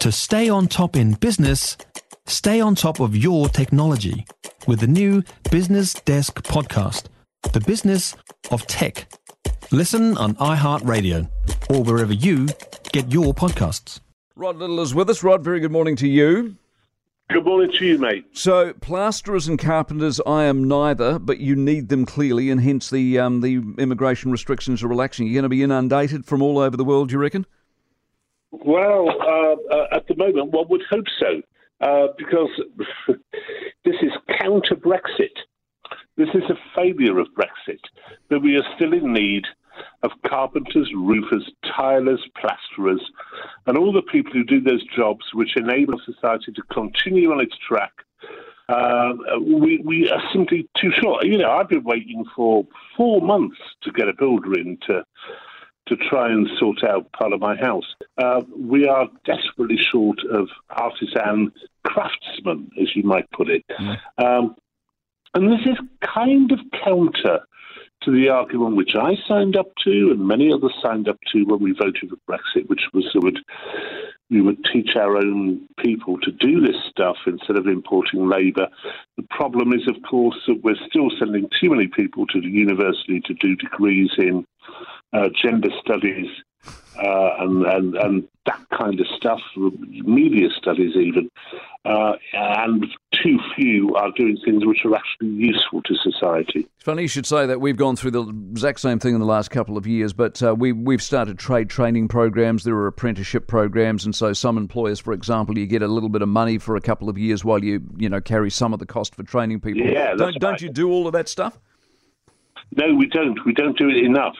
To stay on top in business, stay on top of your technology with the new Business Desk podcast, The Business of Tech. Listen on iHeartRadio or wherever you get your podcasts. Rod Liddle is with us. Rod, very good morning to you. Good morning to you, mate. So, plasterers and carpenters, I am neither, but you need them clearly, and hence the um, the immigration restrictions are relaxing. You're going to be inundated from all over the world, do you reckon? Well, uh, uh, at the moment, one would hope so, uh, because this is counter Brexit. This is a failure of Brexit, that we are still in need of carpenters, roofers, tilers, plasterers, and all the people who do those jobs which enable society to continue on its track. Uh, we, we are simply too short. You know, I've been waiting for four months to get a builder in to to try and sort out part of my house. Uh, we are desperately short of artisan craftsmen, as you might put it. Mm. Um, and this is kind of counter to the argument which I signed up to and many others signed up to when we voted for Brexit, which was that would, we would teach our own people to do this stuff instead of importing labour. The problem is, of course, that we're still sending too many people to the university to do degrees in uh, gender studies uh, and, and, and that kind of stuff, media studies even, uh, and too few are doing things which are actually useful to society. It's funny you should say that. We've gone through the exact same thing in the last couple of years, but uh, we, we've started trade training programs. There are apprenticeship programs, and so some employers, for example, you get a little bit of money for a couple of years while you you know carry some of the cost for training people. Yeah, don't don't you do all of that stuff? No, we don't. We don't do it enough.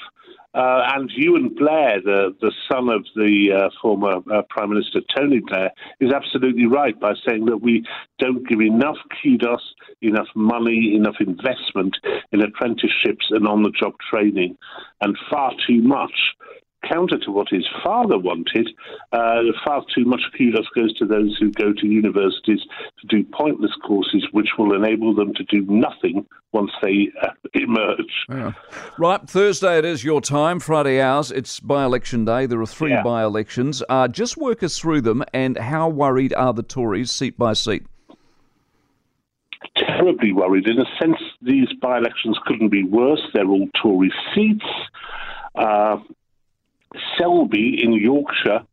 Uh, and Euan Blair, the, the son of the uh, former uh, Prime Minister Tony Blair, is absolutely right by saying that we don't give enough kudos, enough money, enough investment in apprenticeships and on the job training, and far too much counter to what his father wanted, uh, far too much kudos goes to those who go to universities to do pointless courses which will enable them to do nothing once they uh, emerge. Yeah. Right, Thursday it is your time, Friday ours. It's by election day. There are three yeah. by elections. Uh, just work us through them and how worried are the Tories seat by seat? Terribly worried. In a sense, these by elections couldn't be worse. They're all Tory seats. Uh, Selby in Yorkshire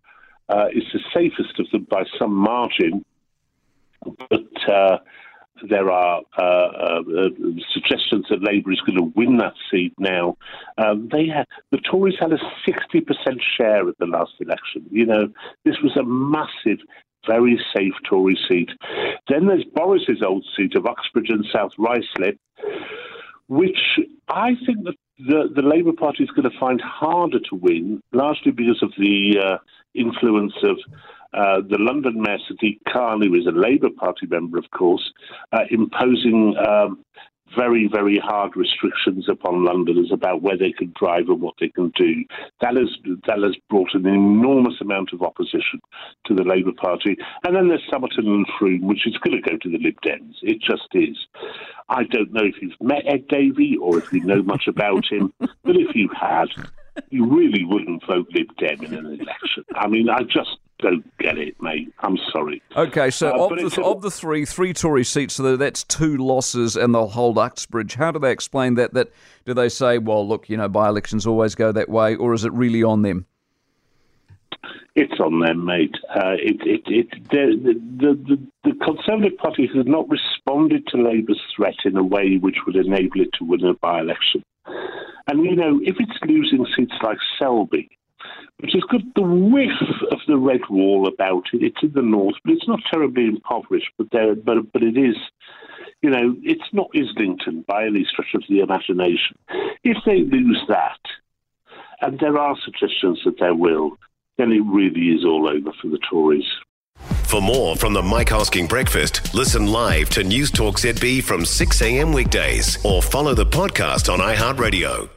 uh, is the safest of them by some margin, but uh, there are uh, uh suggestions that Labour is going to win that seat now. Um, they had, the Tories had a 60% share at the last election. You know, this was a massive very safe Tory seat. Then there's Boris's old seat of Uxbridge and South Ruislip, which I think that the, the Labour Party is going to find harder to win, largely because of the uh, influence of uh, the London Mayor Sadiq Khan, who is a Labour Party member, of course, uh, imposing um, very, very hard restrictions upon Londoners about where they can drive and what they can do. That has that has brought an enormous amount of opposition to the Labour Party. And then there's Somerton and Frome, which is going to go to the Lib Dems. It just is. I don't know if you've met Ed Davey or if you know much about him, but if you had, you really wouldn't vote Lib Dem in an election. I mean, I just don't get it, mate. I'm sorry. Okay, so uh, of, the, of the three, three Tory seats, so that's two losses, and they'll hold Uxbridge. How do they explain that? That do they say, well, look, you know, by-elections always go that way, or is it really on them? It's on them, mate. Uh, it, it, it, the, the, the, the Conservative Party has not responded to Labour's threat in a way which would enable it to win a by-election. And, you know, if it's losing seats like Selby, which has got the whiff of the red wall about it. It's in the north, but it's not terribly impoverished. But there, but but it is, you know, it's not Islington by any stretch of the imagination. If they lose that, and there are suggestions that they will, then it really is all over for the Tories. For more from the Mike Hosking Breakfast, listen live to News Talk ZB from 6 a.m. weekdays or follow the podcast on iHeartRadio.